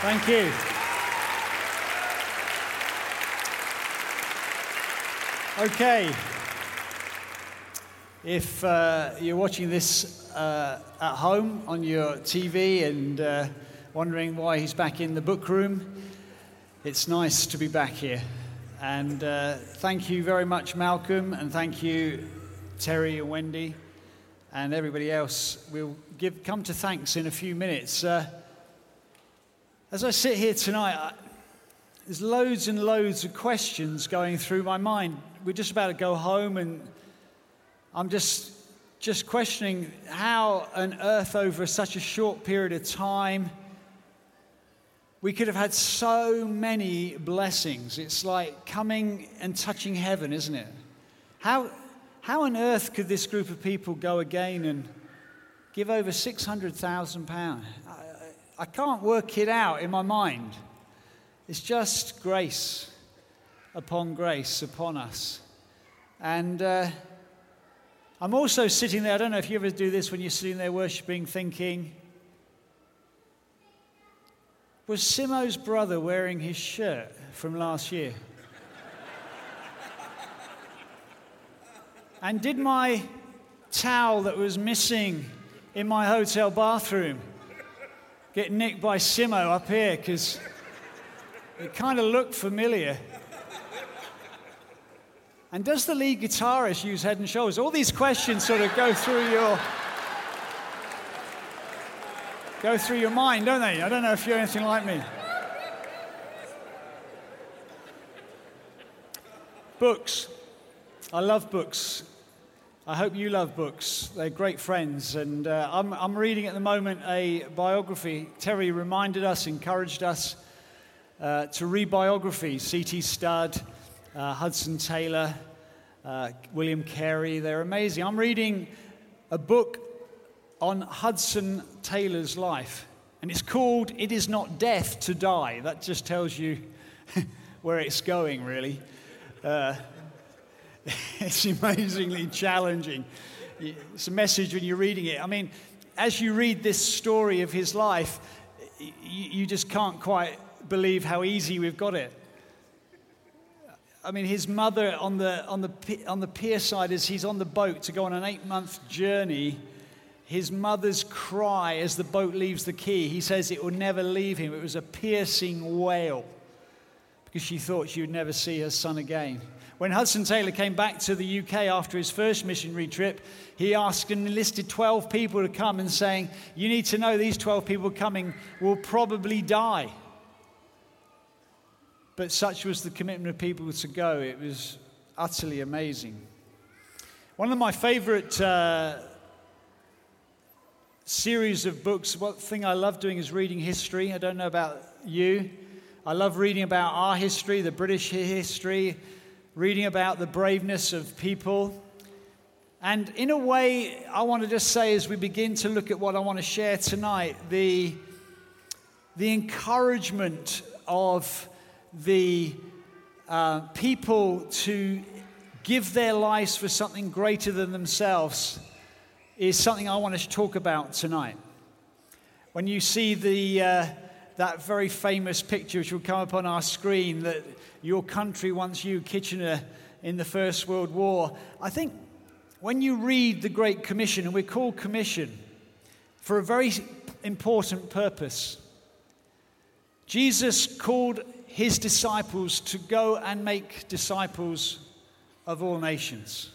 Thank you. Okay. If uh, you're watching this uh, at home on your TV and uh, wondering why he's back in the book room, it's nice to be back here. And uh, thank you very much, Malcolm, and thank you, Terry and Wendy, and everybody else. We'll give, come to thanks in a few minutes. As I sit here tonight, I, there's loads and loads of questions going through my mind. We're just about to go home, and I'm just just questioning how on earth, over such a short period of time, we could have had so many blessings. It's like coming and touching heaven, isn't it? How, how on earth could this group of people go again and give over £600,000? I, I can't work it out in my mind. It's just grace upon grace upon us. And uh, I'm also sitting there, I don't know if you ever do this when you're sitting there worshiping, thinking, was Simo's brother wearing his shirt from last year? and did my towel that was missing in my hotel bathroom get nicked by Simo up here? Because it kind of looked familiar. And does the lead guitarist use head and shoulders? All these questions sort of go through your go through your mind, don't they? I don't know if you're anything like me. Books. I love books. I hope you love books. They're great friends. And uh, I'm, I'm reading at the moment a biography. Terry reminded us, encouraged us uh, to read biographies. C.T. Studd, uh, Hudson Taylor, uh, William Carey. They're amazing. I'm reading a book on Hudson Taylor's life. And it's called It Is Not Death to Die. That just tells you where it's going, really. It's amazingly challenging. It's a message when you're reading it. I mean, as you read this story of his life, you just can't quite believe how easy we've got it. I mean, his mother on the, on the, on the pier side, as he's on the boat to go on an eight month journey, his mother's cry as the boat leaves the quay, he says it will never leave him. It was a piercing wail because she thought she would never see her son again. When Hudson Taylor came back to the UK after his first missionary trip, he asked and enlisted 12 people to come and saying, You need to know these 12 people coming will probably die. But such was the commitment of people to go, it was utterly amazing. One of my favorite uh, series of books. One thing I love doing is reading history. I don't know about you. I love reading about our history, the British history, reading about the braveness of people. And in a way, I want to just say as we begin to look at what I want to share tonight, the, the encouragement of the uh, people to give their lives for something greater than themselves is something I want to talk about tonight. When you see the, uh, that very famous picture which will come up on our screen that your country wants you, Kitchener, in the First World War, I think when you read the Great Commission, and we're called Commission for a very important purpose, Jesus called his disciples to go and make disciples of all nations.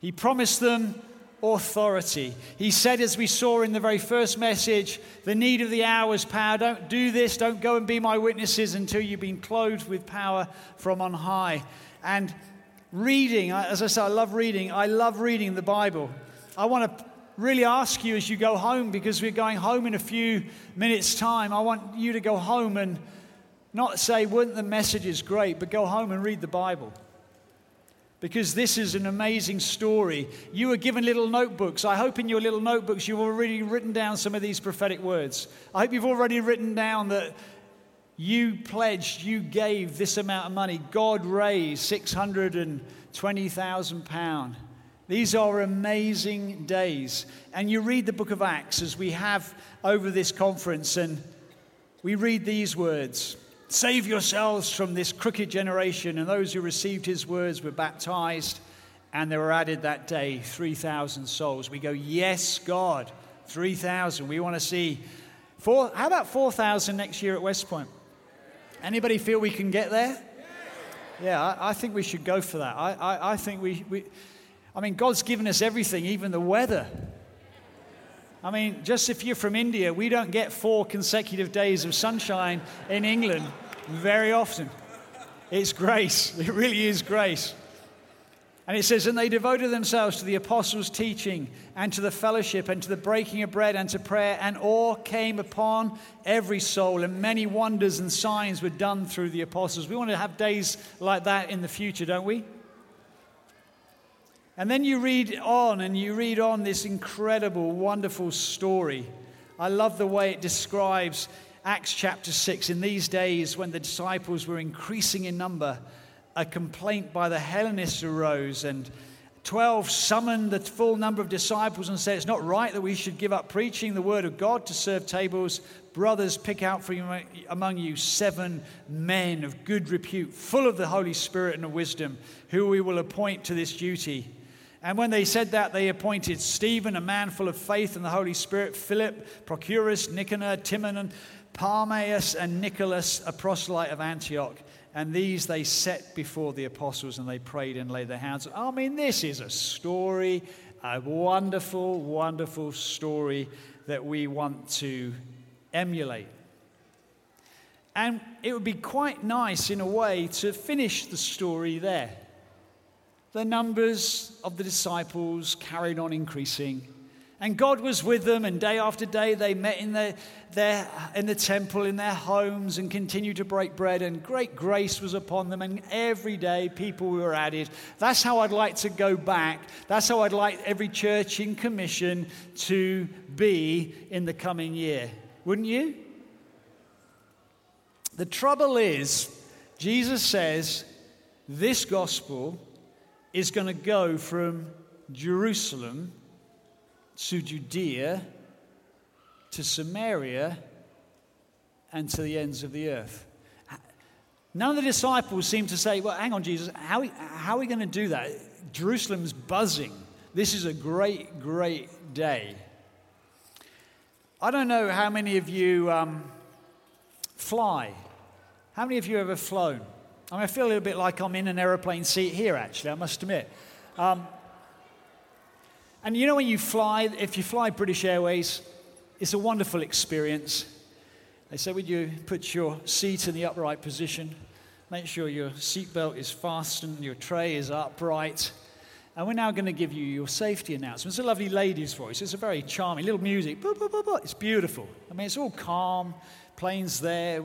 He promised them authority. He said, as we saw in the very first message, the need of the hour is power. Don't do this, don't go and be my witnesses until you've been clothed with power from on high. And reading, as I said, I love reading. I love reading the Bible. I want to really ask you as you go home, because we're going home in a few minutes' time, I want you to go home and not say, weren't the messages great, but go home and read the Bible because this is an amazing story. You were given little notebooks. I hope in your little notebooks you've already written down some of these prophetic words. I hope you've already written down that you pledged, you gave this amount of money. God raised £620,000. These are amazing days. And you read the book of Acts as we have over this conference, and we read these words Save yourselves from this crooked generation. And those who received his words were baptized, and there were added that day 3,000 souls. We go, Yes, God, 3,000. We want to see. Four, how about 4,000 next year at West Point? Anybody feel we can get there? Yeah, I, I think we should go for that. I, I, I think we, we, I mean, God's given us everything, even the weather. I mean, just if you're from India, we don't get four consecutive days of sunshine in England very often. It's grace. It really is grace. And it says, And they devoted themselves to the apostles' teaching and to the fellowship and to the breaking of bread and to prayer, and awe came upon every soul, and many wonders and signs were done through the apostles. We want to have days like that in the future, don't we? And then you read on and you read on this incredible, wonderful story. I love the way it describes Acts chapter 6. In these days, when the disciples were increasing in number, a complaint by the Hellenists arose, and 12 summoned the full number of disciples and said, It's not right that we should give up preaching the word of God to serve tables. Brothers, pick out from among you seven men of good repute, full of the Holy Spirit and of wisdom, who we will appoint to this duty. And when they said that, they appointed Stephen, a man full of faith and the Holy Spirit, Philip, Prochorus, Nicanor, Timon, Parmenas, and Nicholas, a proselyte of Antioch. And these they set before the apostles and they prayed and laid their hands. I mean, this is a story, a wonderful, wonderful story that we want to emulate. And it would be quite nice, in a way, to finish the story there the numbers of the disciples carried on increasing. And God was with them, and day after day they met in the, their, in the temple, in their homes, and continued to break bread, and great grace was upon them, and every day people were added. That's how I'd like to go back. That's how I'd like every church in commission to be in the coming year. Wouldn't you? The trouble is, Jesus says, this gospel is going to go from Jerusalem to Judea to Samaria and to the ends of the earth. None of the disciples seem to say, Well, hang on, Jesus, how, how are we going to do that? Jerusalem's buzzing. This is a great, great day. I don't know how many of you um, fly. How many of you have ever flown? I, mean, I feel a little bit like I'm in an aeroplane seat here, actually, I must admit. Um, and you know, when you fly, if you fly British Airways, it's a wonderful experience. They say, Would you put your seat in the upright position? Make sure your seatbelt is fastened, your tray is upright. And we're now going to give you your safety announcement. It's a lovely lady's voice. It's a very charming little music. It's beautiful. I mean, it's all calm plane's there.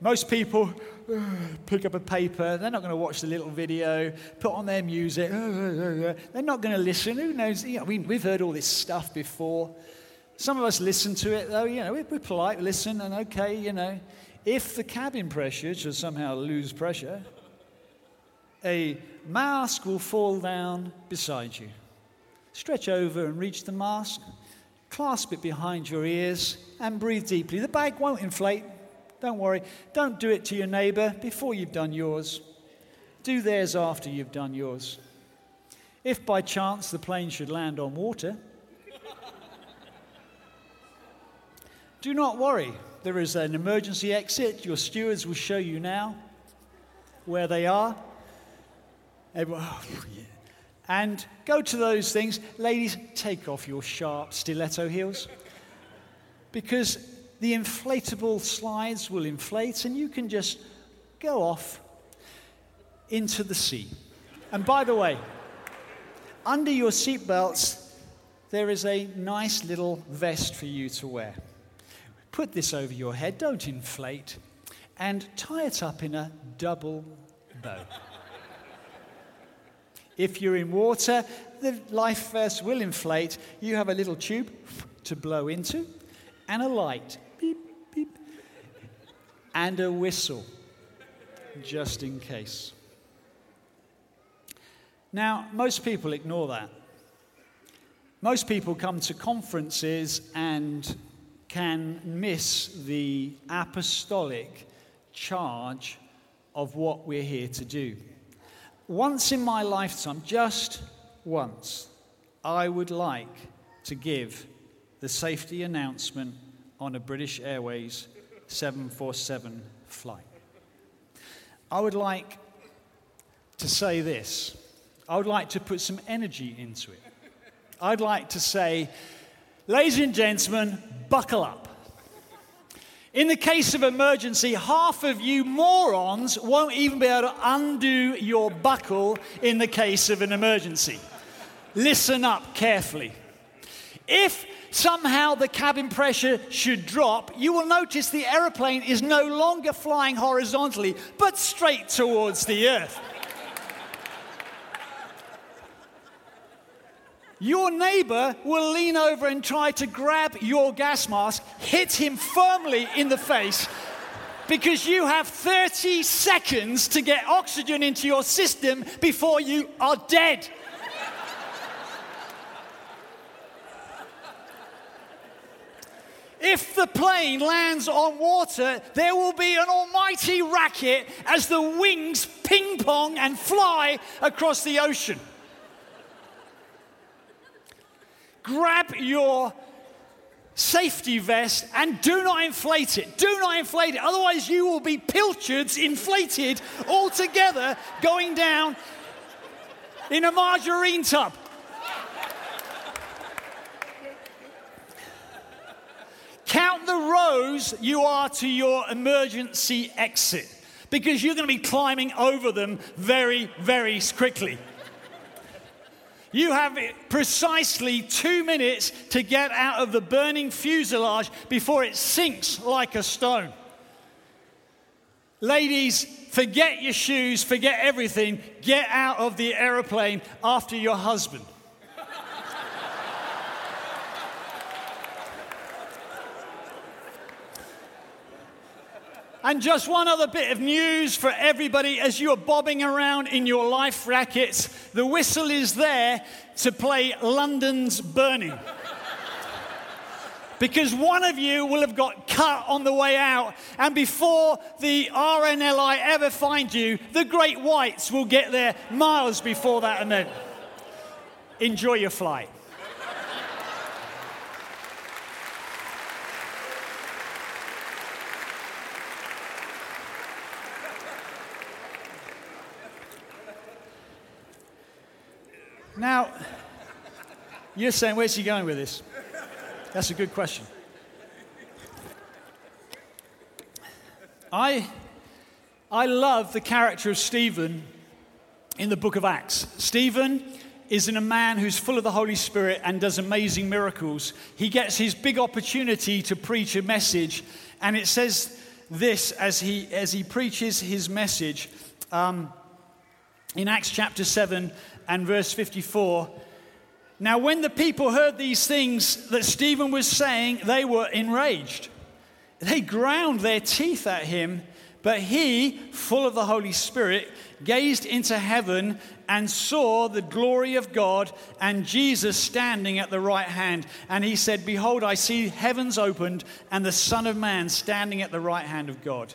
Most people uh, pick up a paper. They're not going to watch the little video, put on their music. Uh, uh, They're not going to listen. Who knows? You know, we, we've heard all this stuff before. Some of us listen to it, though. You know, we're polite, listen, and okay, you know. If the cabin pressure should somehow lose pressure, a mask will fall down beside you. Stretch over and reach the mask clasp it behind your ears, and breathe deeply. The bag won't inflate. Don't worry. Don't do it to your neighbor before you've done yours. Do theirs after you've done yours. If by chance the plane should land on water, do not worry. There is an emergency exit. Your stewards will show you now where they are. Everyone, oh, yeah and go to those things. Ladies, take off your sharp stiletto heels because the inflatable slides will inflate and you can just go off into the sea. And by the way, under your seatbelts, there is a nice little vest for you to wear. Put this over your head, don't inflate, and tie it up in a double bow. If you're in water, the life vest will inflate. You have a little tube to blow into, and a light, beep, beep, and a whistle, just in case. Now, most people ignore that. Most people come to conferences and can miss the apostolic charge of what we're here to do. Once in my lifetime, just once, I would like to give the safety announcement on a British Airways 747 flight. I would like to say this. I would like to put some energy into it. I'd like to say, ladies and gentlemen, buckle up. In the case of emergency, half of you morons won't even be able to undo your buckle in the case of an emergency. Listen up carefully. If somehow the cabin pressure should drop, you will notice the aeroplane is no longer flying horizontally, but straight towards the earth. Your neighbor will lean over and try to grab your gas mask, hit him firmly in the face, because you have 30 seconds to get oxygen into your system before you are dead. If the plane lands on water, there will be an almighty racket as the wings ping pong and fly across the ocean. Grab your safety vest and do not inflate it. Do not inflate it. Otherwise, you will be pilchards, inflated all together, going down in a margarine tub. Count the rows you are to your emergency exit because you're going to be climbing over them very, very quickly. You have precisely two minutes to get out of the burning fuselage before it sinks like a stone. Ladies, forget your shoes, forget everything. Get out of the aeroplane after your husband. And just one other bit of news for everybody as you're bobbing around in your life rackets the whistle is there to play London's Burning. because one of you will have got cut on the way out, and before the RNLI ever find you, the Great Whites will get there miles before that event. Enjoy your flight. Now, you're saying, where's he going with this? That's a good question. I, I love the character of Stephen in the book of Acts. Stephen is in a man who's full of the Holy Spirit and does amazing miracles. He gets his big opportunity to preach a message, and it says this as he, as he preaches his message um, in Acts chapter 7 and verse 54. Now, when the people heard these things that Stephen was saying, they were enraged. They ground their teeth at him, but he, full of the Holy Spirit, gazed into heaven and saw the glory of God and Jesus standing at the right hand. And he said, Behold, I see heavens opened and the Son of Man standing at the right hand of God.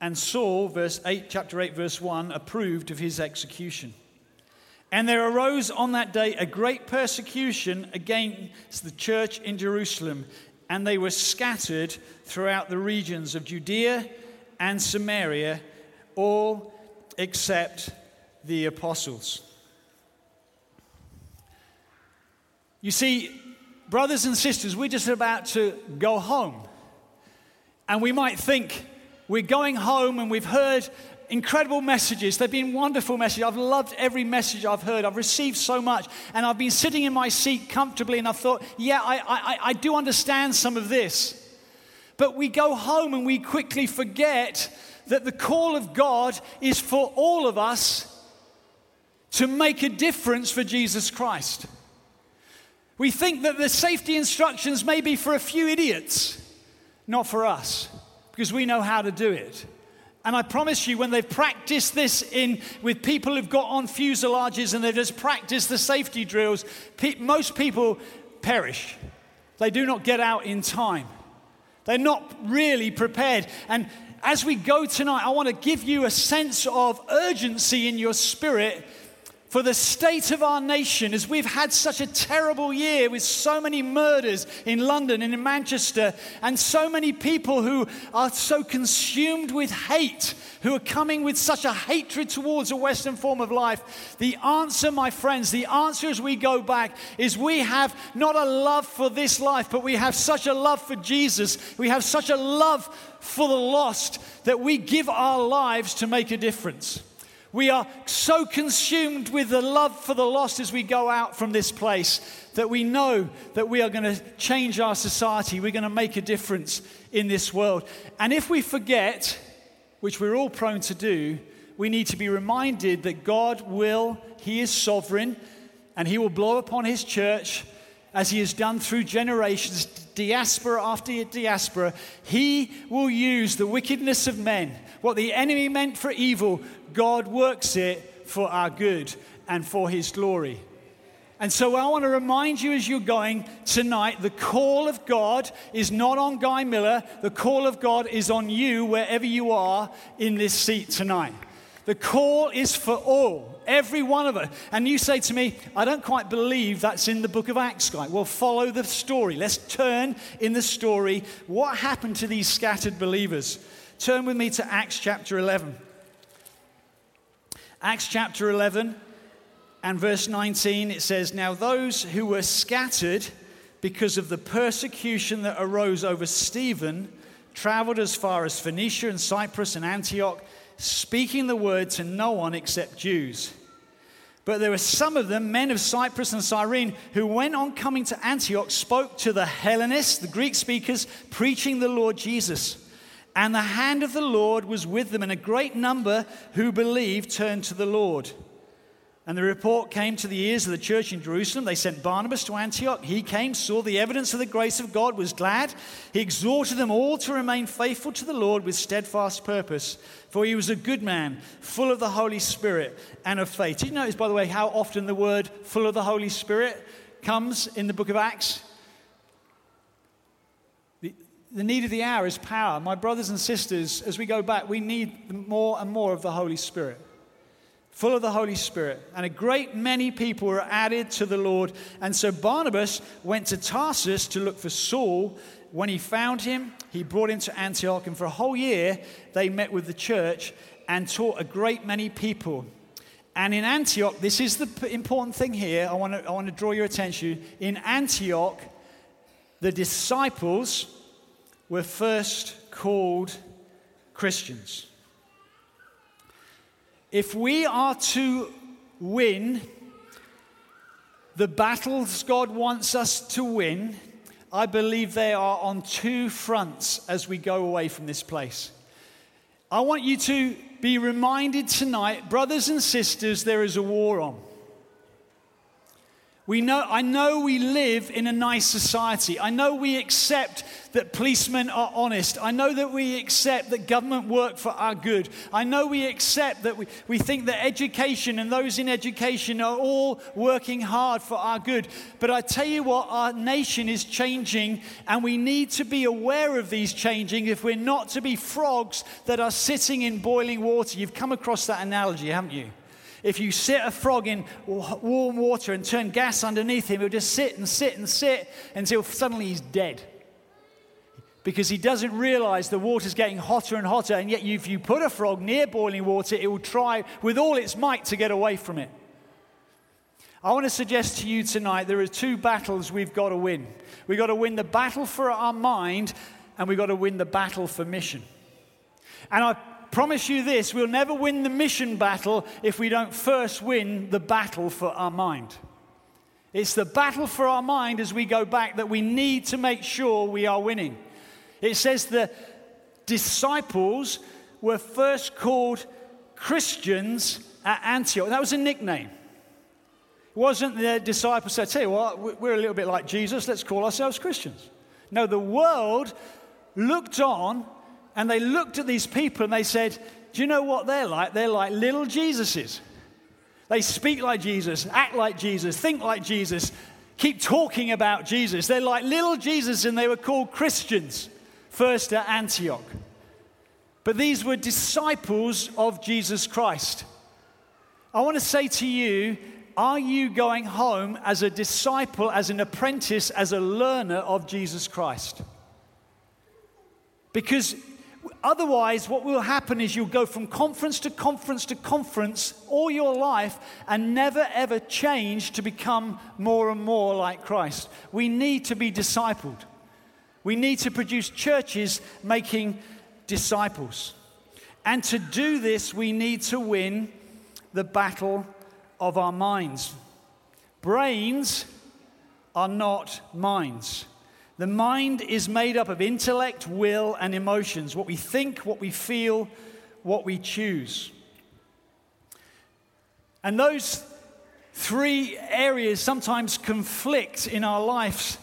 And Saul, verse 8, chapter 8, verse 1, approved of his execution. And there arose on that day a great persecution against the church in Jerusalem, and they were scattered throughout the regions of Judea and Samaria, all except the apostles. You see, brothers and sisters, we're just about to go home. And we might think, we're going home and we've heard incredible messages. They've been wonderful messages. I've loved every message I've heard. I've received so much. And I've been sitting in my seat comfortably and I've thought, yeah, I, I, I do understand some of this. But we go home and we quickly forget that the call of God is for all of us to make a difference for Jesus Christ. We think that the safety instructions may be for a few idiots, not for us, because we know how to do it. And I promise you, when they've practiced this in with people who've got on fuselages and they've just practiced the safety drills, pe- most people perish. They do not get out in time. They're not really prepared. And as we go tonight, I want to give you a sense of urgency in your spirit for the state of our nation as we've had such a terrible year with so many murders in London and in Manchester, and so many people who are so consumed with hate, who are coming with such a hatred towards a Western form of life. The answer, my friends, the answer as we go back is we have not a love for this life, but we have such a love for Jesus. We have such a love for the lost that we give our lives to make a difference. We are so consumed with the love for the lost as we go out from this place that we know that we are going to change our society. We're going to make a difference in this world. And if we forget, which we're all prone to do, we need to be reminded that God will, He is sovereign, and He will blow upon His church as He has done through generations, diaspora after diaspora. He will use the wickedness of men, what the enemy meant for evil, God works it for our good and for His glory. And so I want to remind you as you're going tonight the call of God is not on Guy Miller, the call of God is on you wherever you are in this seat tonight. The call is for all, every one of us. And you say to me, I don't quite believe that's in the book of Acts, Guy. Well, follow the story. Let's turn in the story. What happened to these scattered believers? Turn with me to Acts chapter 11. Acts chapter 11 and verse 19, it says, Now those who were scattered because of the persecution that arose over Stephen traveled as far as Phoenicia and Cyprus and Antioch, speaking the word to no one except Jews. But there were some of them, men of Cyprus and Cyrene, who went on coming to Antioch, spoke to the Hellenists, the Greek speakers, preaching the Lord Jesus. And the hand of the Lord was with them, and a great number who believed turned to the Lord. And the report came to the ears of the church in Jerusalem. They sent Barnabas to Antioch. He came, saw the evidence of the grace of God, was glad. He exhorted them all to remain faithful to the Lord with steadfast purpose. For he was a good man, full of the Holy Spirit and of faith. Did you notice, by the way, how often the word full of the Holy Spirit comes in the book of Acts? the need of the hour is power. My brothers and sisters, as we go back, we need more and more of the Holy Spirit. Full of the Holy Spirit. And a great many people were added to the Lord. And so Barnabas went to Tarsus to look for Saul. When he found him, he brought him to Antioch. And for a whole year, they met with the church and taught a great many people. And in Antioch, this is the important thing here. I want to, I want to draw your attention. In Antioch, the disciples were first called Christians. If we are to win the battles God wants us to win, I believe they are on two fronts as we go away from this place. I want you to be reminded tonight, brothers and sisters, there is a war on. We know, I know we live in a nice society. I know we accept that policemen are honest. I know that we accept that government work for our good. I know we accept that we, we think that education and those in education are all working hard for our good. But I tell you what, our nation is changing, and we need to be aware of these changing if we're not to be frogs that are sitting in boiling water. You've come across that analogy, haven't you? If you sit a frog in warm water and turn gas underneath him, he'll just sit and sit and sit until suddenly he's dead. Because he doesn't realize the water's getting hotter and hotter, and yet if you put a frog near boiling water, it will try with all its might to get away from it. I want to suggest to you tonight there are two battles we've got to win. We've got to win the battle for our mind, and we've got to win the battle for mission. And I promise you this we'll never win the mission battle if we don't first win the battle for our mind. It's the battle for our mind as we go back that we need to make sure we are winning. It says the disciples were first called Christians at Antioch. That was a nickname. It wasn't the disciples said, Tell you what, we're a little bit like Jesus, let's call ourselves Christians. No, the world looked on and they looked at these people and they said, Do you know what they're like? They're like little Jesuses. They speak like Jesus, act like Jesus, think like Jesus, keep talking about Jesus. They're like little Jesus and they were called Christians first at Antioch. But these were disciples of Jesus Christ. I want to say to you, are you going home as a disciple, as an apprentice, as a learner of Jesus Christ? Because otherwise, what will happen is you'll go from conference to conference to conference all your life and never ever change to become more and more like Christ. We need to be discipled. We need to produce churches making disciples. And to do this, we need to win the battle of our minds. Brains are not minds. The mind is made up of intellect, will, and emotions what we think, what we feel, what we choose. And those three areas sometimes conflict in our lives.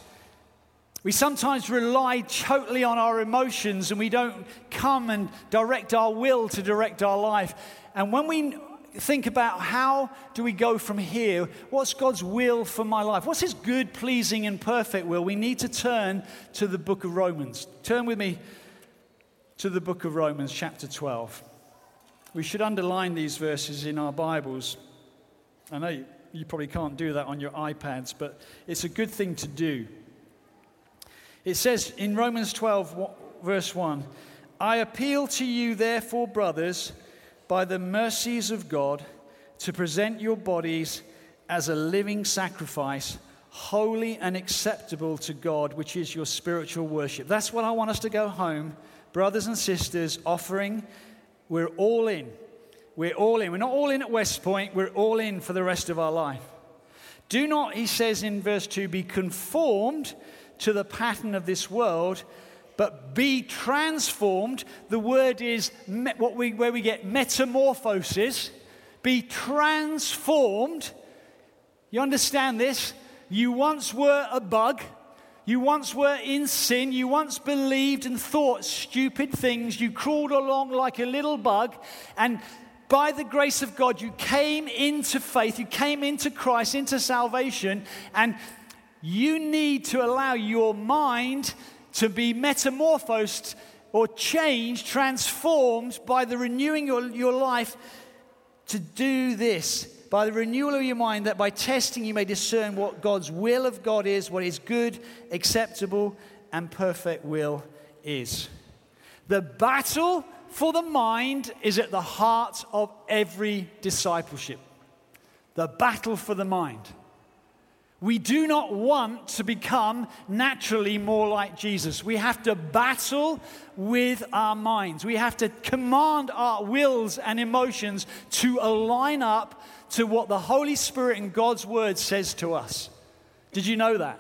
We sometimes rely totally on our emotions and we don't come and direct our will to direct our life. And when we think about how do we go from here? What's God's will for my life? What's His good, pleasing, and perfect will? We need to turn to the book of Romans. Turn with me to the book of Romans, chapter 12. We should underline these verses in our Bibles. I know you, probably can't do that on your iPads, but it's a good thing to do. It says in Romans 12, verse 1 I appeal to you, therefore, brothers by the mercies of God, to present your bodies as a living sacrifice, holy and acceptable to God, which is your spiritual worship. That's what I want us to go home, brothers and sisters, offering. We're all in. We're all in. We're not all in at West Point, we're all in for the rest of our life. Do not, he says in verse 2, be conformed to the pattern of this world but be transformed. The word is what we, where we get metamorphosis. Be transformed. You understand this? You once were a bug. You once were in sin. You once believed and thought stupid things. You crawled along like a little bug. And by the grace of God, you came into faith. You came into Christ, into salvation. And you need to allow your mind to be metamorphosed or changed, transformed by the renewing your, your life to do this. By the renewal of your mind, that by testing you may discern what God's will of God is, what His good, acceptable, and perfect will is. The battle for the mind is at the heart of every discipleship. The battle for the mind. We do not want to become naturally more like Jesus. We have to battle with our minds. We have to command our wills and emotions to align up to what the Holy Spirit and God's Word says to us. Did you know that?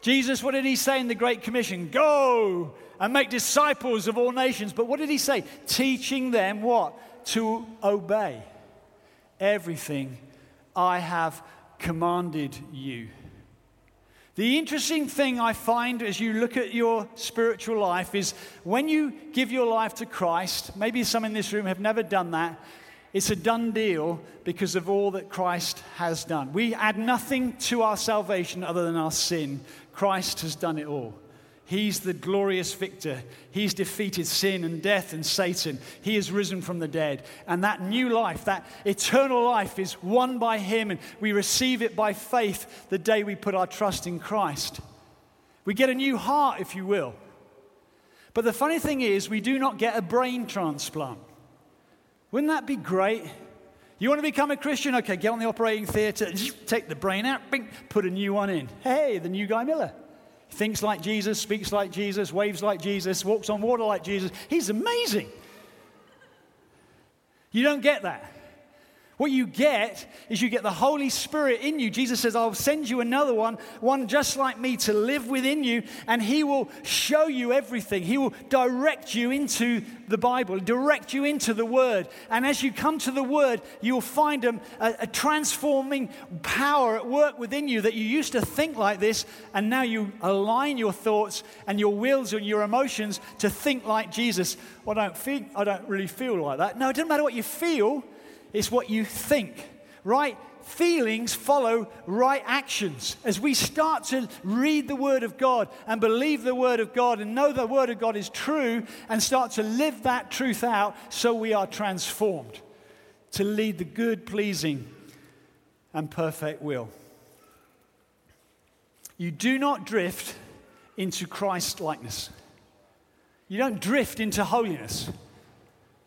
Jesus, what did he say in the Great Commission? Go and make disciples of all nations. But what did he say? Teaching them what? To obey everything I have commanded you. The interesting thing I find as you look at your spiritual life is when you give your life to Christ, maybe some in this room have never done that, it's a done deal because of all that Christ has done. We add nothing to our salvation other than our sin. Christ has done it all. He's the glorious victor. He's defeated sin and death and Satan. He has risen from the dead. And that new life, that eternal life, is won by Him, and we receive it by faith the day we put our trust in Christ. We get a new heart, if you will. But the funny thing is, we do not get a brain transplant. Wouldn't that be great? You want to become a Christian? Okay, get on the operating theater, take the brain out, put a new one in. Hey, the new Guy Miller thinks like Jesus, speaks like Jesus, waves like Jesus, walks on water like Jesus. He's amazing. You don't get that. What you get is you get the Holy Spirit in you. Jesus says, I'll send you another one, one just like me, to live within you, and He will show you everything. He will direct you into the Bible, direct you into the Word. And as you come to the Word, you'll find a, a transforming power at work within you that you used to think like this, and now you align your thoughts and your wills and your emotions to think like Jesus. Well, I don't, feel, I don't really feel like that. No, it doesn't matter what you feel it's what you think. Right feelings follow right actions. As we start to read the Word of God and believe the Word of God and know the Word of God is true and start to live that truth out, so we are transformed to lead the good, pleasing, and perfect will. You do not drift into Christ likeness. You don't drift into holiness.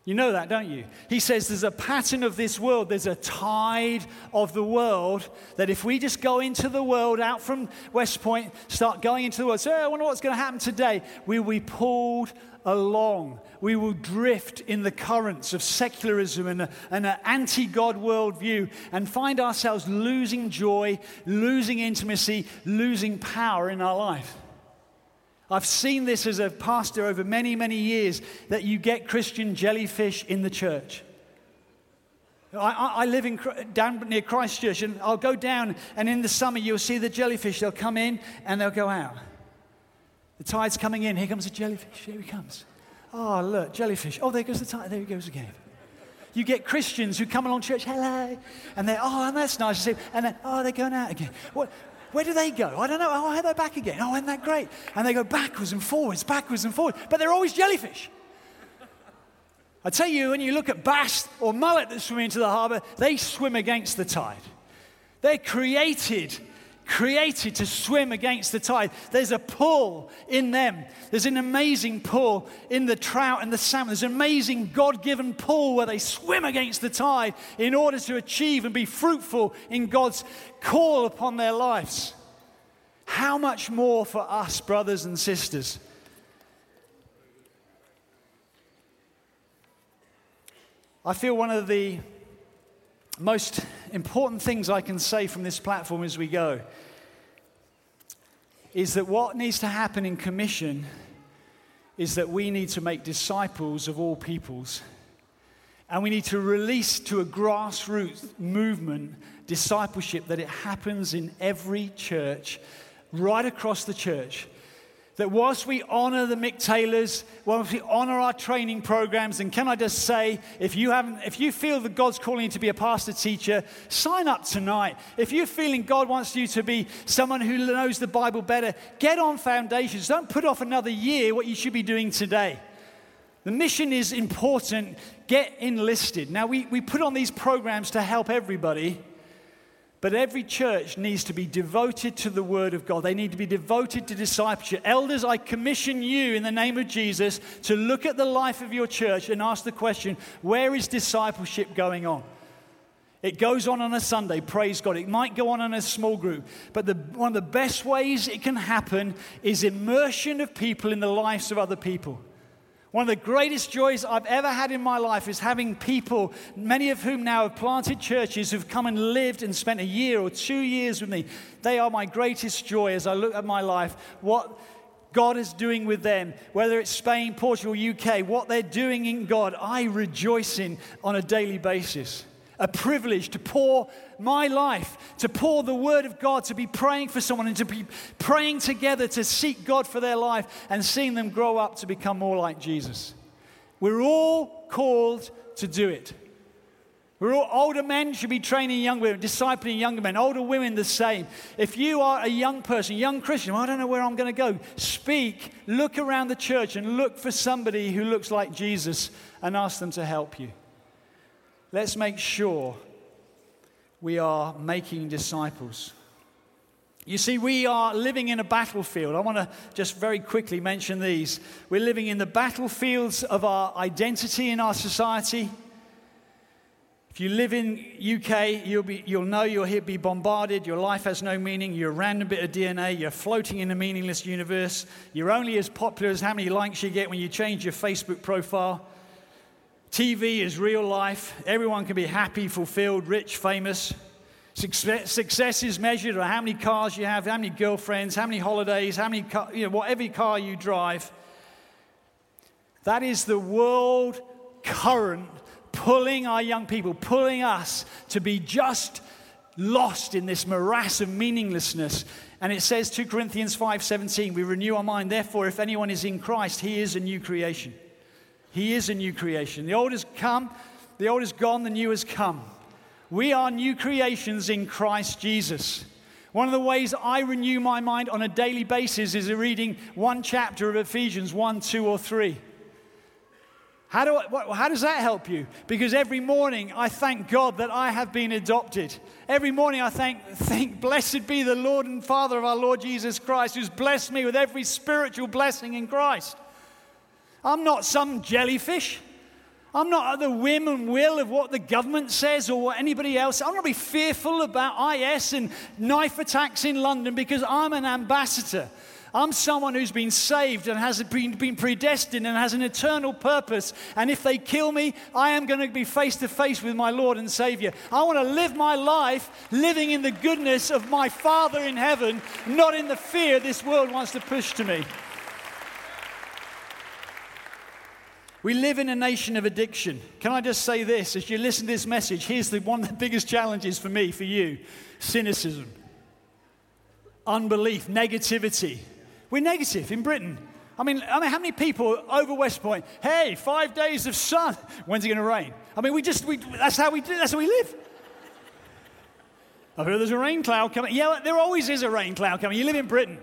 You know that, don't you? He says there's a pattern of this world, there's a tide of the world that if we just go into the world out from West Point, start going into the world, say, oh, I wonder what's going to happen today, we will be pulled along. We will drift in the currents of secularism and, and an anti God worldview and find ourselves losing joy, losing intimacy, losing power in our life. I've seen this as a pastor over many, many years that you get Christian jellyfish in the church. I, I, live in, down near Christchurch, and I'll go down, and in the summer you'll see the jellyfish. They'll come in and they'll go out. The tide's coming in. Here comes a jellyfish. Here he comes. Oh, look, jellyfish. Oh, there goes the tide. There he goes again. You get Christians who come along church, hello, and they're, oh, and that's nice. And then, oh, they're going out again. What, where do they go? I don't know. Oh, they're back again. Oh, isn't that great? And they go backwards and forwards, backwards and forwards. But they're always jellyfish. I tell you, when you look at bass or mullet that swim into the harbor, they swim against the tide. They're created created to swim against the tide. There's a pull in them. There's an amazing pull in the trout and the salmon. There's an amazing God given pull where they swim against the tide in order to achieve and be fruitful in God's call upon their lives. How much more for us, brothers and sisters? I feel one of the most important things I can say from this platform as we go is that what needs to happen in commission is that we need to make disciples of all peoples. And we need to release to a grassroots movement discipleship that it happens in every church, right across the church that whilst we honor the Mick Taylors, whilst we honor our training programs, and can I just say, if you haven't, if you feel that God's calling you to be a pastor teacher, sign up tonight. If you're feeling God wants you to be someone who knows the Bible better, get on foundations. Don't put off another year what you should be doing today. The mission is important. Get enlisted. Now, we, we put on these programs to help everybody. But every church needs to be devoted to the Word of God. They need to be devoted to discipleship. Elders, I commission you in the name of Jesus to look at the life of your church and ask the question where is discipleship going on? It goes on on a Sunday, praise God. It might go on in a small group, but the, one of the best ways it can happen is immersion of people in the lives of other people. One of the greatest joys I've ever had in my life is having people, many of whom now have planted churches, who've come and lived and spent a year or two years with me. They are my greatest joy as I look at my life. What God is doing with them, whether it's Spain, Portugal, UK, what they're doing in God, I rejoice in on a daily basis a privilege to pour my life, to pour the word of God, to be praying for someone and to be praying together to seek God for their life and seeing them grow up to become more like Jesus. We're all called to do it. We're all, older men should be training young women, discipling younger men. Older women, the same. If you are a young person, young Christian, well, I don't know where I'm going to go. Speak, look around the church, and look for somebody who looks like Jesus and ask them to help you let's make sure we are making disciples. You see, we are living in a battlefield. I want to just very quickly mention these. We're living in the battlefields of our identity in our society. If you live in UK, you'll, be, you'll know you'll here be bombarded. Your life has no meaning. You're a random bit of DNA. You're floating in a meaningless universe. You're only as popular as how many likes you get when you change your Facebook profile. TV is real life. Everyone can be happy, fulfilled, rich, famous. Success, success is measured by how many cars you have, how many girlfriends, how many holidays, how many, car, you know, whatever car you drive. That is the world current pulling our young people, pulling us to be just lost in this morass of meaninglessness. And it says 2 Corinthians 5:17, we renew our mind. Therefore, if anyone is in Christ, he is a new creation. He is a new creation. The old has come, the old is gone, the new has come. We are new creations in Christ Jesus. One of the ways I renew my mind on a daily basis is reading one chapter of Ephesians 1, 2, or 3. How, do I, how does that help you? Because every morning I thank God that I have been adopted. Every morning I thank, think, blessed be the Lord and Father of our Lord Jesus Christ, who's blessed me with every spiritual blessing in Christ. I'm not some jellyfish. I'm not at the whim and will of what the government says or what anybody else. I'm not be fearful about IS and knife attacks in London because I'm an ambassador. I'm someone who's been saved and has been, been predestined and has an eternal purpose. And if they kill me, I am going to be face to face with my Lord and Savior. I want to live my life living in the goodness of my Father in heaven, not in the fear this world wants to push to me. We live in a nation of addiction. Can I just say this? As you listen to this message, here's the, one of the biggest challenges for me, for you cynicism, unbelief, negativity. We're negative in Britain. I mean, I mean, how many people over West Point, hey, five days of sun, when's it going to rain? I mean, we just, we, that's how we do, that's how we live. I've heard there's a rain cloud coming. Yeah, there always is a rain cloud coming. You live in Britain.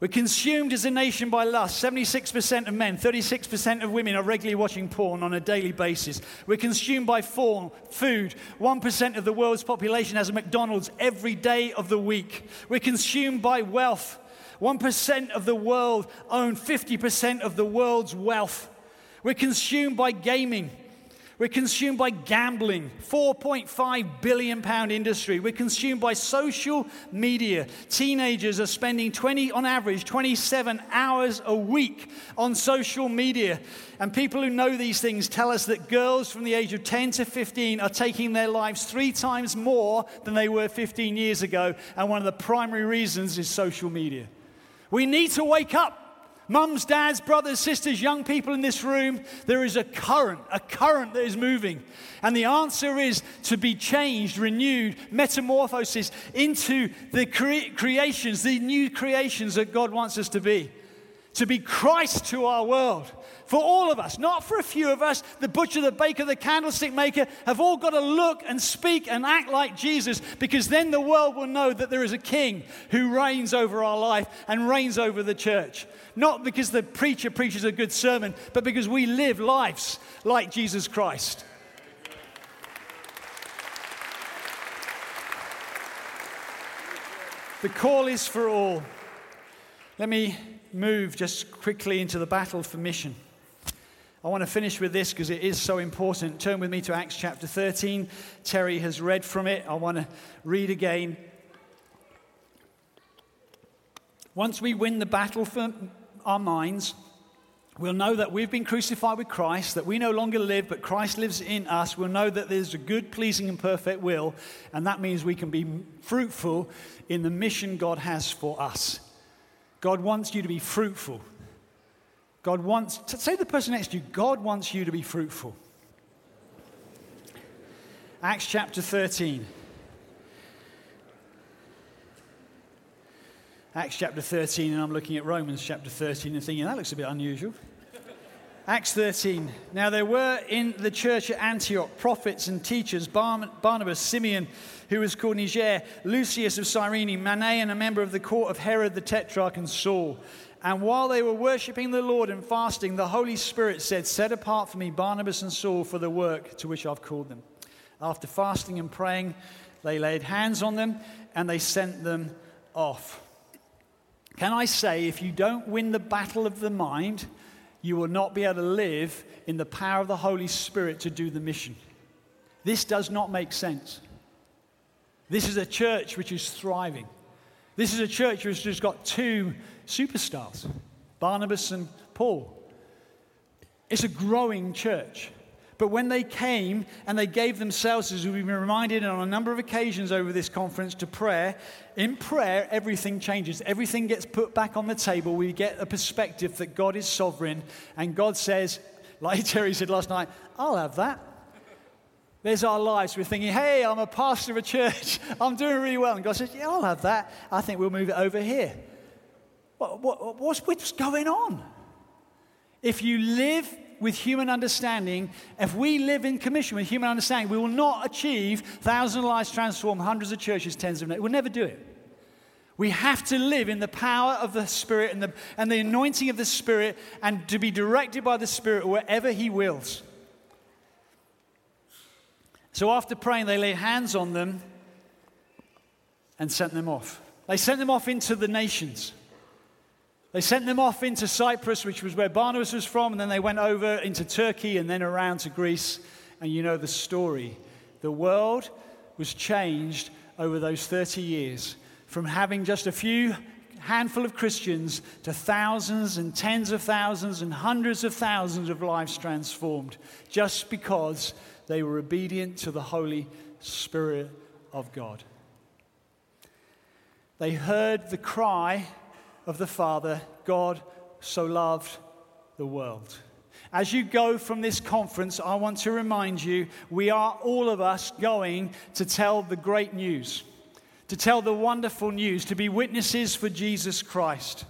We're consumed as a nation by lust. 76% of men, 36% of women are regularly watching porn on a daily basis. We're consumed by form, food. 1% of the world's population has a McDonald's every day of the week. We're consumed by wealth. 1% of the world own 50% of the world's wealth. We're consumed by gaming. We're consumed by gambling, 4.5 billion pound industry. We're consumed by social media. Teenagers are spending 20 on average 27 hours a week on social media. And people who know these things tell us that girls from the age of 10 to 15 are taking their lives 3 times more than they were 15 years ago, and one of the primary reasons is social media. We need to wake up. Mums, dads, brothers, sisters, young people in this room, there is a current, a current that is moving. And the answer is to be changed, renewed, metamorphosis into the cre- creations, the new creations that God wants us to be. To be Christ to our world. For all of us, not for a few of us, the butcher, the baker, the candlestick maker have all got to look and speak and act like Jesus because then the world will know that there is a king who reigns over our life and reigns over the church. Not because the preacher preaches a good sermon, but because we live lives like Jesus Christ. The call is for all. Let me move just quickly into the battle for mission. I want to finish with this because it is so important. Turn with me to Acts chapter 13. Terry has read from it. I want to read again. Once we win the battle for our minds, we'll know that we've been crucified with Christ, that we no longer live, but Christ lives in us. We'll know that there's a good, pleasing, and perfect will, and that means we can be fruitful in the mission God has for us. God wants you to be fruitful. God wants, to say to the person next to you, God wants you to be fruitful. Acts chapter 13. Acts chapter 13, and I'm looking at Romans chapter 13 and thinking, that looks a bit unusual. Acts 13. Now there were in the church at Antioch prophets and teachers Barnabas, Simeon, who was called Niger, Lucius of Cyrene, Manaen, a member of the court of Herod the Tetrarch, and Saul. And while they were worshipping the Lord and fasting, the Holy Spirit said, Set apart for me Barnabas and Saul for the work to which I've called them. After fasting and praying, they laid hands on them and they sent them off. Can I say, if you don't win the battle of the mind, you will not be able to live in the power of the Holy Spirit to do the mission. This does not make sense. This is a church which is thriving. This is a church which has just got two superstars, Barnabas and Paul. It's a growing church. But when they came and they gave themselves, as we've been reminded on a number of occasions over this conference, to prayer, in prayer, everything changes. Everything gets put back on the table. We get a perspective that God is sovereign. And God says, like Terry said last night, I'll have that. There's our lives. We're thinking, hey, I'm a pastor of a church. I'm doing really well. And God says, yeah, I'll have that. I think we'll move it over here. What, what, what's, what's going on? If you live with human understanding, if we live in commission with human understanding, we will not achieve thousands of lives transformed, hundreds of churches, tens of millions. We'll never do it. We have to live in the power of the Spirit and the, and the anointing of the Spirit and to be directed by the Spirit wherever He wills. So after praying, they laid hands on them and sent them off. They sent them off into the nations. They sent them off into Cyprus, which was where Barnabas was from, and then they went over into Turkey and then around to Greece. And you know the story. The world was changed over those 30 years from having just a few handful of Christians to thousands and tens of thousands and hundreds of thousands of lives transformed just because they were obedient to the Holy Spirit of God. They heard the cry of the Father, God so loved the world. As you go from this conference, I want to remind you we are all of us going to tell the great news, to tell the wonderful news, to be witnesses for Jesus Christ.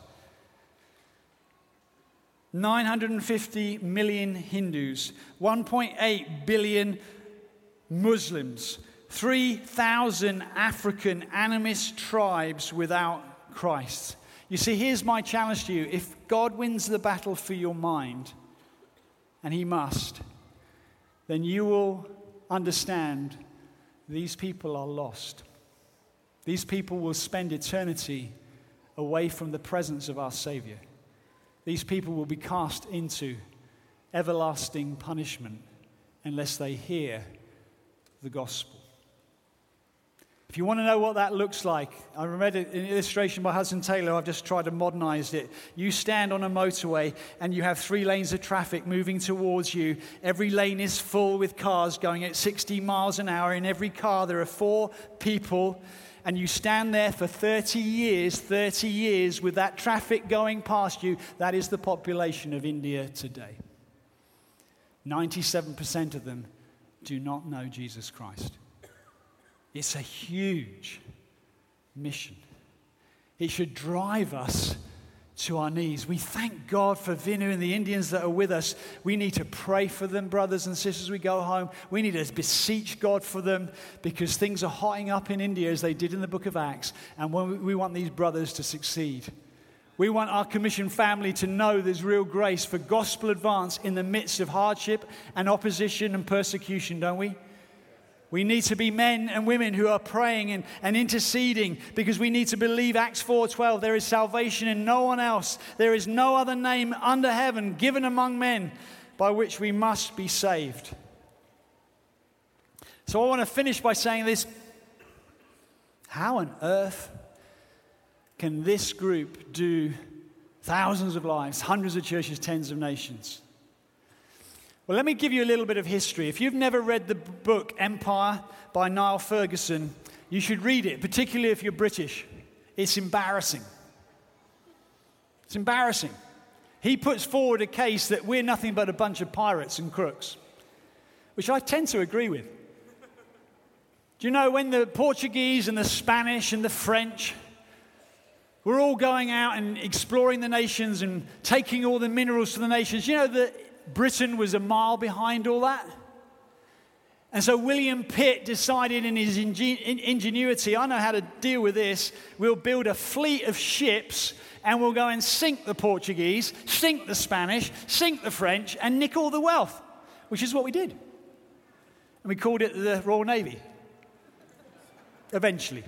950 million Hindus, 1.8 billion Muslims, 3,000 African animist tribes without Christ. You see, here's my challenge to you. If God wins the battle for your mind, and He must, then you will understand these people are lost. These people will spend eternity away from the presence of our Savior. These people will be cast into everlasting punishment unless they hear the gospel. If you want to know what that looks like, I read an illustration by Hudson Taylor. I've just tried to modernize it. You stand on a motorway and you have three lanes of traffic moving towards you. Every lane is full with cars going at 60 miles an hour. In every car, there are four people. And you stand there for 30 years, 30 years with that traffic going past you. That is the population of India today. 97% of them do not know Jesus Christ. It's a huge mission. It should drive us to our knees. We thank God for Vinu and the Indians that are with us. We need to pray for them, brothers and sisters, we go home. We need to beseech God for them because things are hotting up in India as they did in the book of Acts. And we want these brothers to succeed. We want our commission family to know there's real grace for gospel advance in the midst of hardship and opposition and persecution, don't we? We need to be men and women who are praying and, and interceding because we need to believe Acts 4:12 there is salvation in no one else there is no other name under heaven given among men by which we must be saved. So I want to finish by saying this how on earth can this group do thousands of lives, hundreds of churches, tens of nations? Well, let me give you a little bit of history. If you've never read the book Empire by Niall Ferguson, you should read it, particularly if you're British. It's embarrassing. It's embarrassing. He puts forward a case that we're nothing but a bunch of pirates and crooks, which I tend to agree with. Do you know when the Portuguese and the Spanish and the French were all going out and exploring the nations and taking all the minerals to the nations? You know that Britain was a mile behind all that. And so William Pitt decided in his ingenuity, I know how to deal with this. We'll build a fleet of ships and we'll go and sink the Portuguese, sink the Spanish, sink the French, and nick all the wealth, which is what we did. And we called it the Royal Navy. Eventually.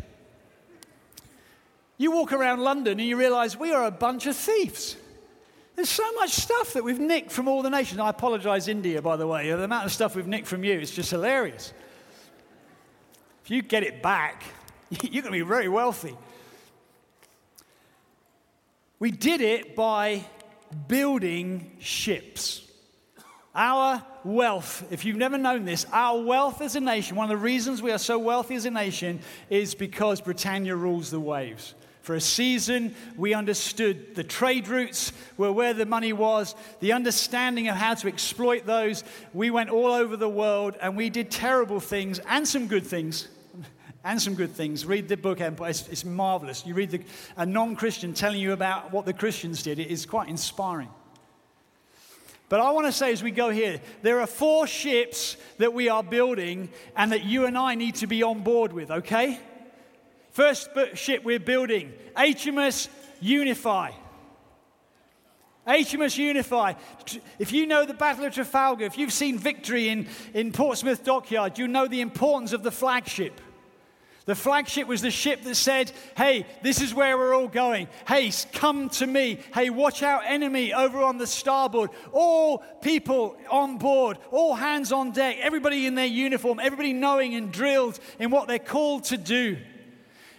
You walk around London and you realize we are a bunch of thieves. There's so much stuff that we've nicked from all the nations. I apologize, India, by the way. The amount of stuff we've nicked from you is just hilarious. If you get it back, you're going to be very wealthy. We did it by building ships. Our wealth, if you've never known this, our wealth as a nation, one of the reasons we are so wealthy as a nation is because Britannia rules the waves. For a season, we understood the trade routes were where the money was, the understanding of how to exploit those. We went all over the world and we did terrible things and some good things. And some good things. Read the book Empire, it's, it's marvelous. You read the, a non Christian telling you about what the Christians did, it is quite inspiring. But I want to say as we go here, there are four ships that we are building and that you and I need to be on board with, okay? First ship we're building, HMS Unify. HMS Unify. If you know the Battle of Trafalgar, if you've seen victory in, in Portsmouth Dockyard, you know the importance of the flagship. The flagship was the ship that said, Hey, this is where we're all going. Hey, come to me. Hey, watch out, enemy over on the starboard. All people on board, all hands on deck, everybody in their uniform, everybody knowing and drilled in what they're called to do.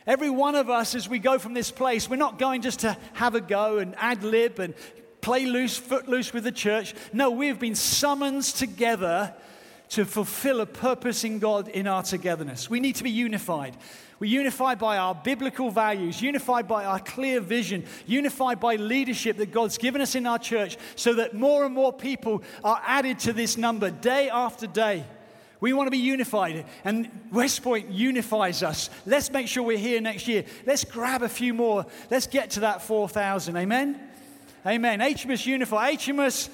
Every one of us, as we go from this place, we're not going just to have a go and ad lib and play loose, foot loose with the church. No, we've been summoned together to fulfill a purpose in God in our togetherness. We need to be unified. We're unified by our biblical values, unified by our clear vision, unified by leadership that God's given us in our church, so that more and more people are added to this number day after day. We want to be unified, and West Point unifies us. Let's make sure we're here next year. Let's grab a few more. Let's get to that 4,000. Amen? Amen. HMS Unify, HMS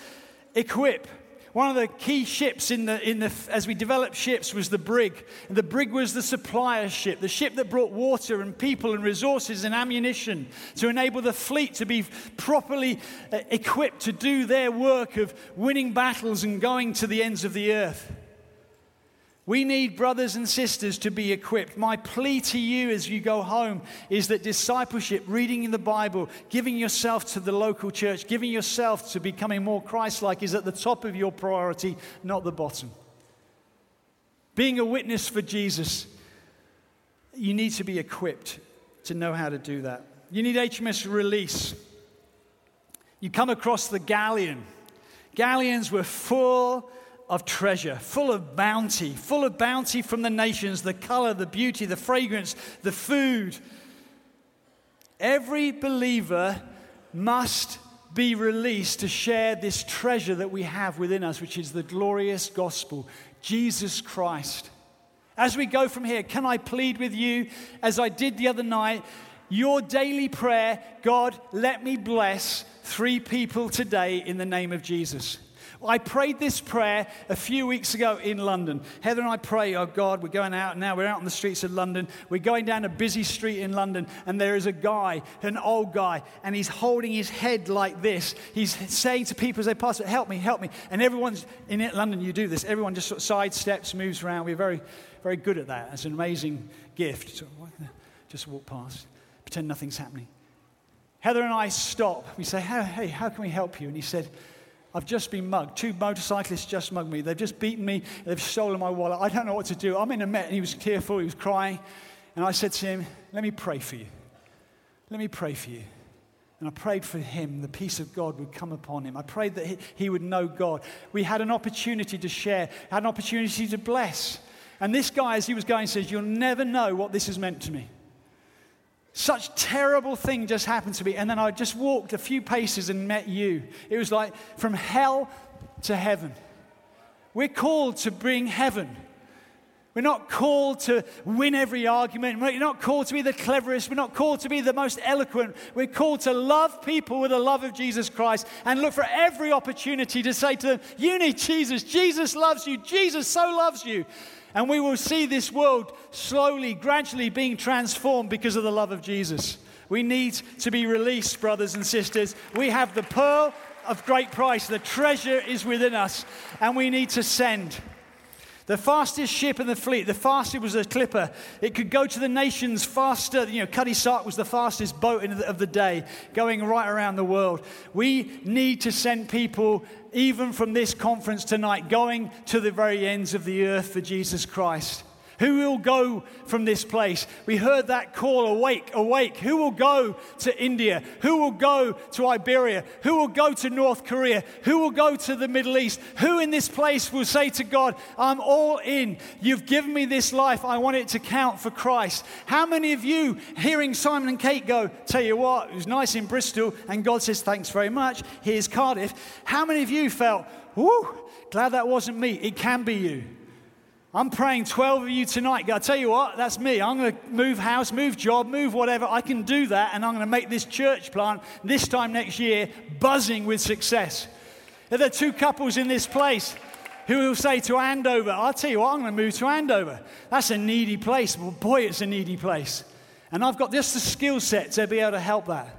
Equip. One of the key ships in the, in the, as we developed ships was the brig. And the brig was the supplier ship, the ship that brought water and people and resources and ammunition to enable the fleet to be properly uh, equipped to do their work of winning battles and going to the ends of the earth. We need brothers and sisters to be equipped. My plea to you as you go home is that discipleship, reading in the Bible, giving yourself to the local church, giving yourself to becoming more Christ like is at the top of your priority, not the bottom. Being a witness for Jesus, you need to be equipped to know how to do that. You need HMS release. You come across the galleon. Galleons were full of treasure, full of bounty, full of bounty from the nations, the color, the beauty, the fragrance, the food. Every believer must be released to share this treasure that we have within us, which is the glorious gospel, Jesus Christ. As we go from here, can I plead with you, as I did the other night, your daily prayer God, let me bless three people today in the name of Jesus. I prayed this prayer a few weeks ago in London. Heather and I pray, oh God, we're going out now, we're out on the streets of London. We're going down a busy street in London, and there is a guy, an old guy, and he's holding his head like this. He's saying to people as they pass, Help me, help me. And everyone's in London, you do this. Everyone just sort of sidesteps, moves around. We're very, very good at that. It's an amazing gift. So, just walk past, pretend nothing's happening. Heather and I stop. We say, Hey, how can we help you? And he said, I've just been mugged. Two motorcyclists just mugged me. They've just beaten me. They've stolen my wallet. I don't know what to do. I'm in a met. And he was tearful. He was crying. And I said to him, Let me pray for you. Let me pray for you. And I prayed for him, the peace of God would come upon him. I prayed that he, he would know God. We had an opportunity to share, had an opportunity to bless. And this guy, as he was going, says, You'll never know what this has meant to me. Such terrible thing just happened to me. And then I just walked a few paces and met you. It was like from hell to heaven. We're called to bring heaven. We're not called to win every argument. We're not called to be the cleverest. We're not called to be the most eloquent. We're called to love people with the love of Jesus Christ and look for every opportunity to say to them, You need Jesus. Jesus loves you. Jesus so loves you. And we will see this world slowly, gradually being transformed because of the love of Jesus. We need to be released, brothers and sisters. We have the pearl of great price, the treasure is within us, and we need to send. The fastest ship in the fleet, the fastest was a clipper. It could go to the nations faster. You know, Cutty Sark was the fastest boat of the day, going right around the world. We need to send people, even from this conference tonight, going to the very ends of the earth for Jesus Christ. Who will go from this place? We heard that call awake, awake. Who will go to India? Who will go to Iberia? Who will go to North Korea? Who will go to the Middle East? Who in this place will say to God, I'm all in. You've given me this life. I want it to count for Christ. How many of you hearing Simon and Kate go, Tell you what, it was nice in Bristol, and God says, Thanks very much. Here's Cardiff. How many of you felt, Whoo, glad that wasn't me? It can be you. I'm praying 12 of you tonight. I tell you what, that's me. I'm going to move house, move job, move whatever. I can do that, and I'm going to make this church plant this time next year buzzing with success. There are there two couples in this place who will say to Andover, I'll tell you what, I'm going to move to Andover. That's a needy place. Well, boy, it's a needy place. And I've got just the skill set to be able to help that.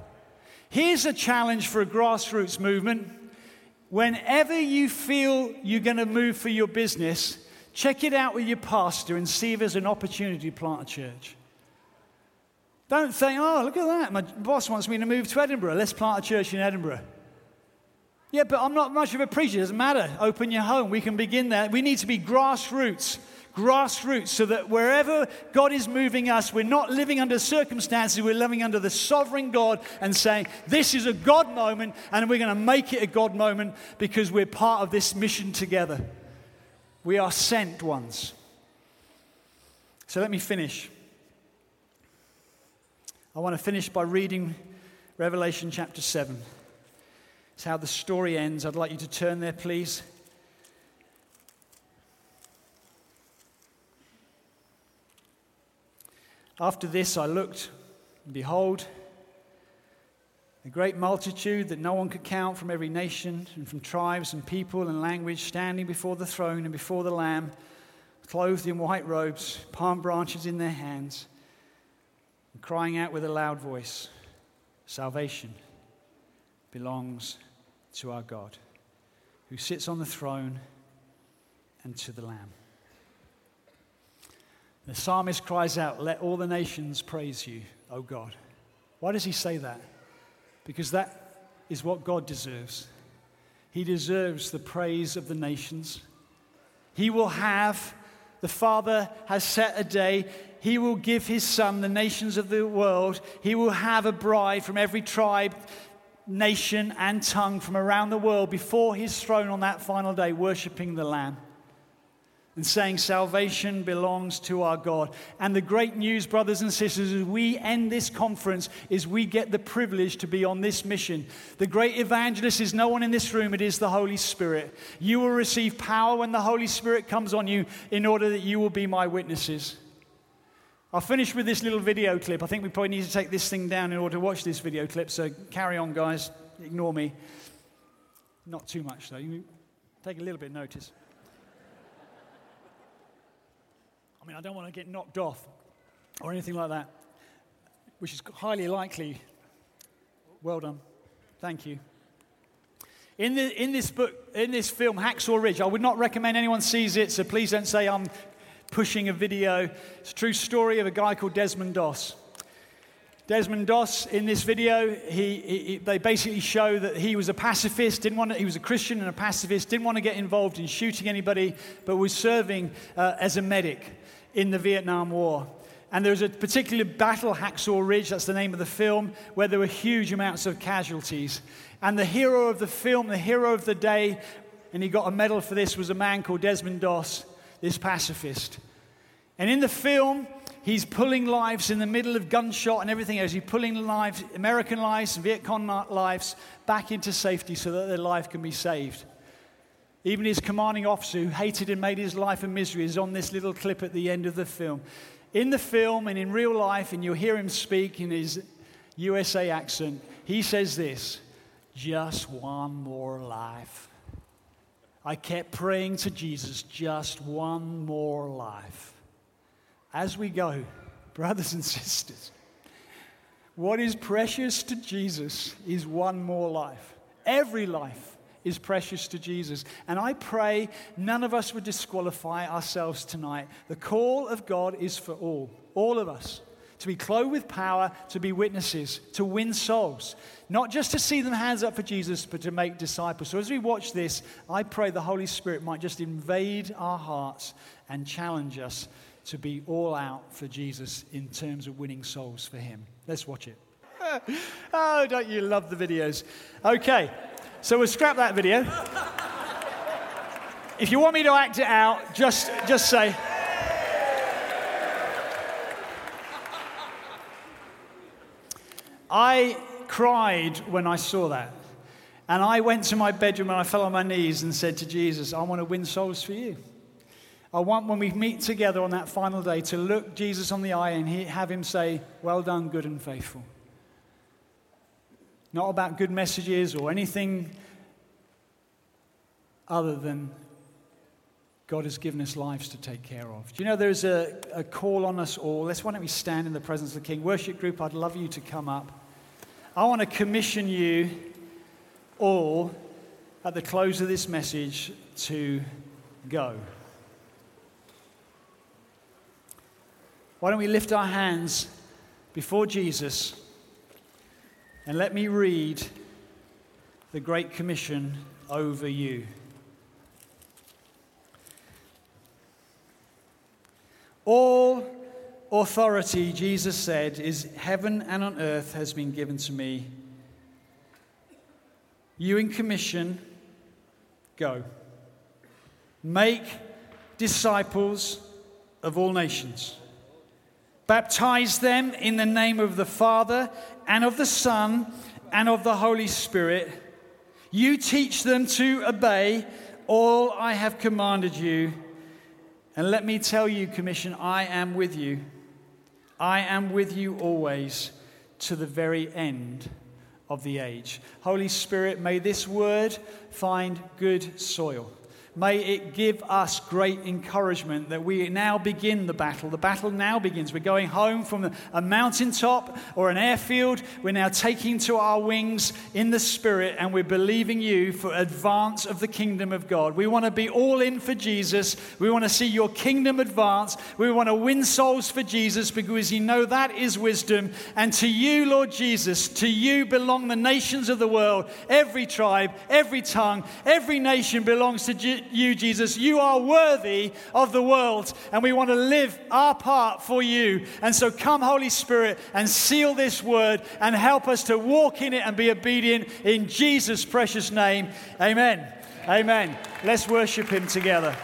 Here's a challenge for a grassroots movement. Whenever you feel you're going to move for your business, Check it out with your pastor and see if there's an opportunity to plant a church. Don't think, oh, look at that. My boss wants me to move to Edinburgh. Let's plant a church in Edinburgh. Yeah, but I'm not much of a preacher. It doesn't matter. Open your home. We can begin there. We need to be grassroots. Grassroots, so that wherever God is moving us, we're not living under circumstances, we're living under the sovereign God and saying, This is a God moment, and we're going to make it a God moment because we're part of this mission together. We are sent ones. So let me finish. I want to finish by reading Revelation chapter 7. It's how the story ends. I'd like you to turn there, please. After this, I looked, and behold, a great multitude that no one could count from every nation and from tribes and people and language standing before the throne and before the Lamb, clothed in white robes, palm branches in their hands, and crying out with a loud voice Salvation belongs to our God, who sits on the throne and to the Lamb. The psalmist cries out, Let all the nations praise you, O God. Why does he say that? Because that is what God deserves. He deserves the praise of the nations. He will have, the Father has set a day, He will give His Son the nations of the world. He will have a bride from every tribe, nation, and tongue from around the world before His throne on that final day, worshiping the Lamb and saying salvation belongs to our God. And the great news, brothers and sisters, as we end this conference, is we get the privilege to be on this mission. The great evangelist is no one in this room, it is the Holy Spirit. You will receive power when the Holy Spirit comes on you in order that you will be my witnesses. I'll finish with this little video clip. I think we probably need to take this thing down in order to watch this video clip, so carry on, guys. Ignore me. Not too much, though. You take a little bit of notice. I mean, I don't want to get knocked off or anything like that, which is highly likely. Well done. Thank you. In, the, in this book, in this film, Hacksaw Ridge, I would not recommend anyone sees it, so please don't say I'm pushing a video. It's a true story of a guy called Desmond Doss. Desmond Doss, in this video, he, he, they basically show that he was a pacifist, didn't want to, he was a Christian and a pacifist, didn't want to get involved in shooting anybody, but was serving uh, as a medic in the Vietnam War. And there was a particular battle, Hacksaw Ridge, that's the name of the film, where there were huge amounts of casualties. And the hero of the film, the hero of the day, and he got a medal for this, was a man called Desmond Doss, this pacifist. And in the film, he's pulling lives in the middle of gunshot and everything else. He's pulling lives, American lives, Viet Cong lives, back into safety so that their life can be saved. Even his commanding officer, who hated and made his life a misery, is on this little clip at the end of the film. In the film and in real life, and you'll hear him speak in his USA accent, he says this just one more life. I kept praying to Jesus, just one more life. As we go, brothers and sisters, what is precious to Jesus is one more life. Every life is precious to Jesus. And I pray none of us would disqualify ourselves tonight. The call of God is for all, all of us, to be clothed with power, to be witnesses, to win souls. Not just to see them hands up for Jesus, but to make disciples. So as we watch this, I pray the Holy Spirit might just invade our hearts and challenge us to be all out for Jesus in terms of winning souls for Him. Let's watch it. oh, don't you love the videos? Okay, so we'll scrap that video. if you want me to act it out, just, just say. I cried when I saw that. And I went to my bedroom and I fell on my knees and said to Jesus, I want to win souls for you. I want when we meet together on that final day to look Jesus on the eye and have him say, Well done, good and faithful. Not about good messages or anything other than God has given us lives to take care of. Do you know there's a, a call on us all? Let's why don't we stand in the presence of the King? Worship group, I'd love you to come up. I want to commission you all at the close of this message to go. Why don't we lift our hands before Jesus and let me read the Great Commission over you. All authority, Jesus said, is heaven and on earth has been given to me. You in commission, go. Make disciples of all nations. Baptize them in the name of the Father and of the Son and of the Holy Spirit. You teach them to obey all I have commanded you. And let me tell you, Commission, I am with you I am with you always to the very end of the age. Holy Spirit, may this word find good soil. May it give us great encouragement that we now begin the battle. The battle now begins. We're going home from a mountaintop or an airfield. We're now taking to our wings in the Spirit and we're believing you for advance of the kingdom of God. We want to be all in for Jesus. We want to see your kingdom advance. We want to win souls for Jesus because you know that is wisdom. And to you, Lord Jesus, to you belong the nations of the world. Every tribe, every tongue, every nation belongs to Jesus you, Jesus. You are worthy of the world, and we want to live our part for you. And so, come, Holy Spirit, and seal this word and help us to walk in it and be obedient in Jesus' precious name. Amen. Amen. Let's worship Him together.